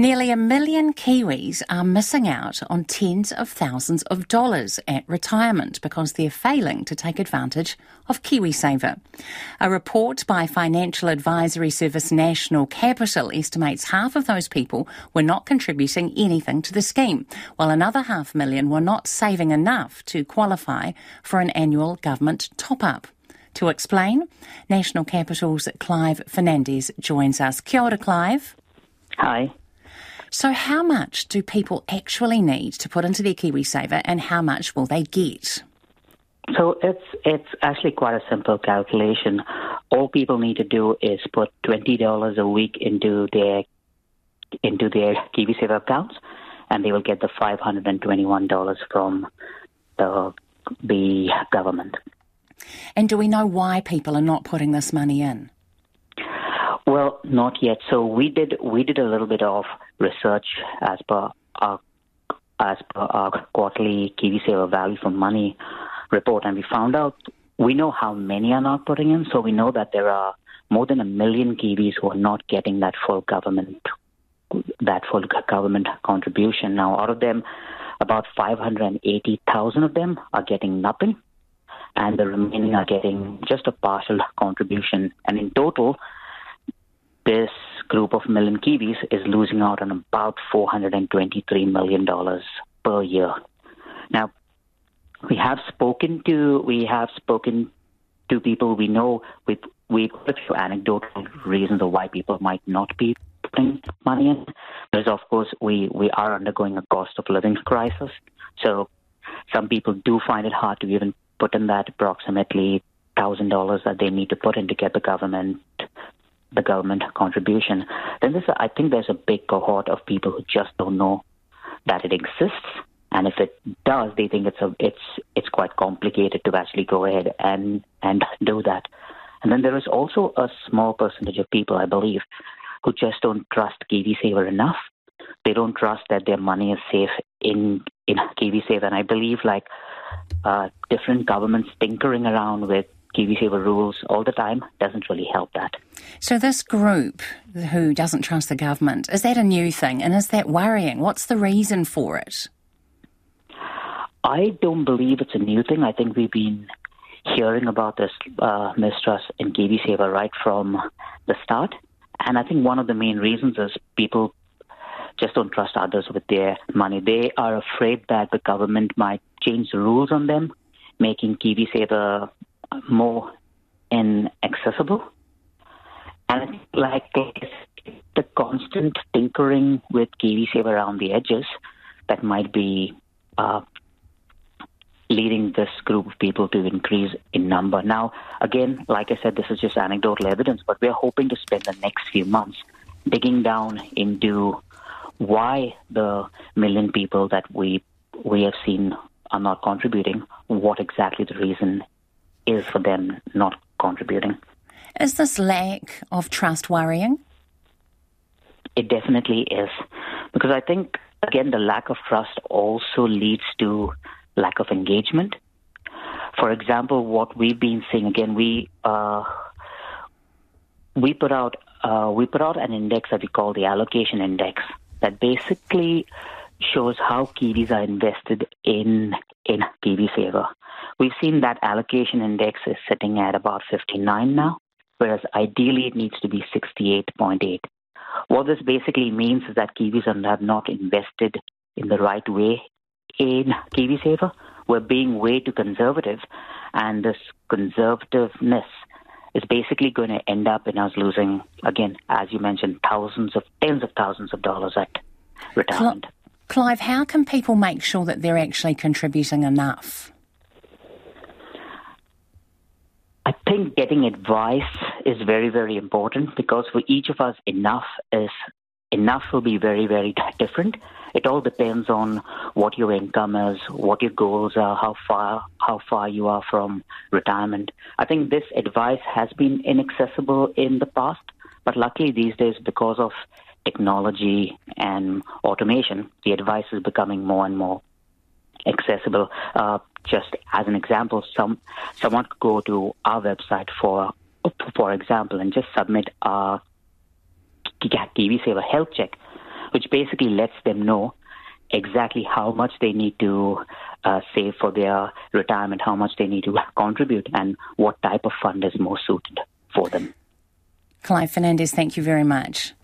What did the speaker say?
Nearly a million Kiwis are missing out on tens of thousands of dollars at retirement because they're failing to take advantage of KiwiSaver. A report by financial advisory service National Capital estimates half of those people were not contributing anything to the scheme, while another half million were not saving enough to qualify for an annual government top up. To explain, National Capital's Clive Fernandes joins us. Kia ora, Clive. Hi. So, how much do people actually need to put into their KiwiSaver and how much will they get? So it's it's actually quite a simple calculation. All people need to do is put twenty dollars a week into their into their KiwiSaver accounts, and they will get the five hundred and twenty one dollars from the the government. And do we know why people are not putting this money in? Well, not yet. So we did we did a little bit of research as per our as per our quarterly KiwiSaver value for money report, and we found out we know how many are not putting in. So we know that there are more than a million Kiwis who are not getting that full government that full government contribution. Now, out of them, about 580,000 of them are getting nothing, and the remaining are getting just a partial contribution. And in total, this group of million Kiwis is losing out on about $423 million per year. Now, we have spoken to we have spoken to people we know with we a few anecdotal reasons of why people might not be putting money in. There's of course we, we are undergoing a cost of living crisis. So some people do find it hard to even put in that approximately thousand dollars that they need to put in to get the government the government contribution, then a, I think there's a big cohort of people who just don't know that it exists, and if it does, they think it's a it's it's quite complicated to actually go ahead and and do that. And then there is also a small percentage of people, I believe, who just don't trust KiwiSaver enough. They don't trust that their money is safe in in KiwiSaver, and I believe like uh, different governments tinkering around with KiwiSaver rules all the time doesn't really help that. So, this group who doesn't trust the government, is that a new thing and is that worrying? What's the reason for it? I don't believe it's a new thing. I think we've been hearing about this uh, mistrust in KiwiSaver right from the start. And I think one of the main reasons is people just don't trust others with their money. They are afraid that the government might change the rules on them, making KiwiSaver more inaccessible. And like the constant tinkering with KiwiSaver around the edges that might be uh, leading this group of people to increase in number. Now, again, like I said, this is just anecdotal evidence, but we're hoping to spend the next few months digging down into why the million people that we we have seen are not contributing, what exactly the reason is for them not contributing. Is this lack of trust worrying? It definitely is. Because I think, again, the lack of trust also leads to lack of engagement. For example, what we've been seeing, again, we, uh, we put out uh, we put out an index that we call the allocation index that basically shows how Kiwis are invested in in KiwiSaver. We've seen that allocation index is sitting at about 59 now, whereas ideally it needs to be 68.8. What this basically means is that Kiwis have not invested in the right way in KiwiSaver. We're being way too conservative, and this conservativeness is basically going to end up in us losing, again, as you mentioned, thousands of, tens of thousands of dollars at retirement. Clive, how can people make sure that they're actually contributing enough? I think getting advice is very, very important because for each of us, enough is enough will be very, very different. It all depends on what your income is, what your goals are, how far how far you are from retirement. I think this advice has been inaccessible in the past, but luckily these days, because of technology and automation, the advice is becoming more and more accessible. Uh, just as an example, some someone could go to our website for for example and just submit a KiwiSaver health check which basically lets them know exactly how much they need to uh, save for their retirement, how much they need to contribute, and what type of fund is most suited for them. Clive Fernandes, thank you very much.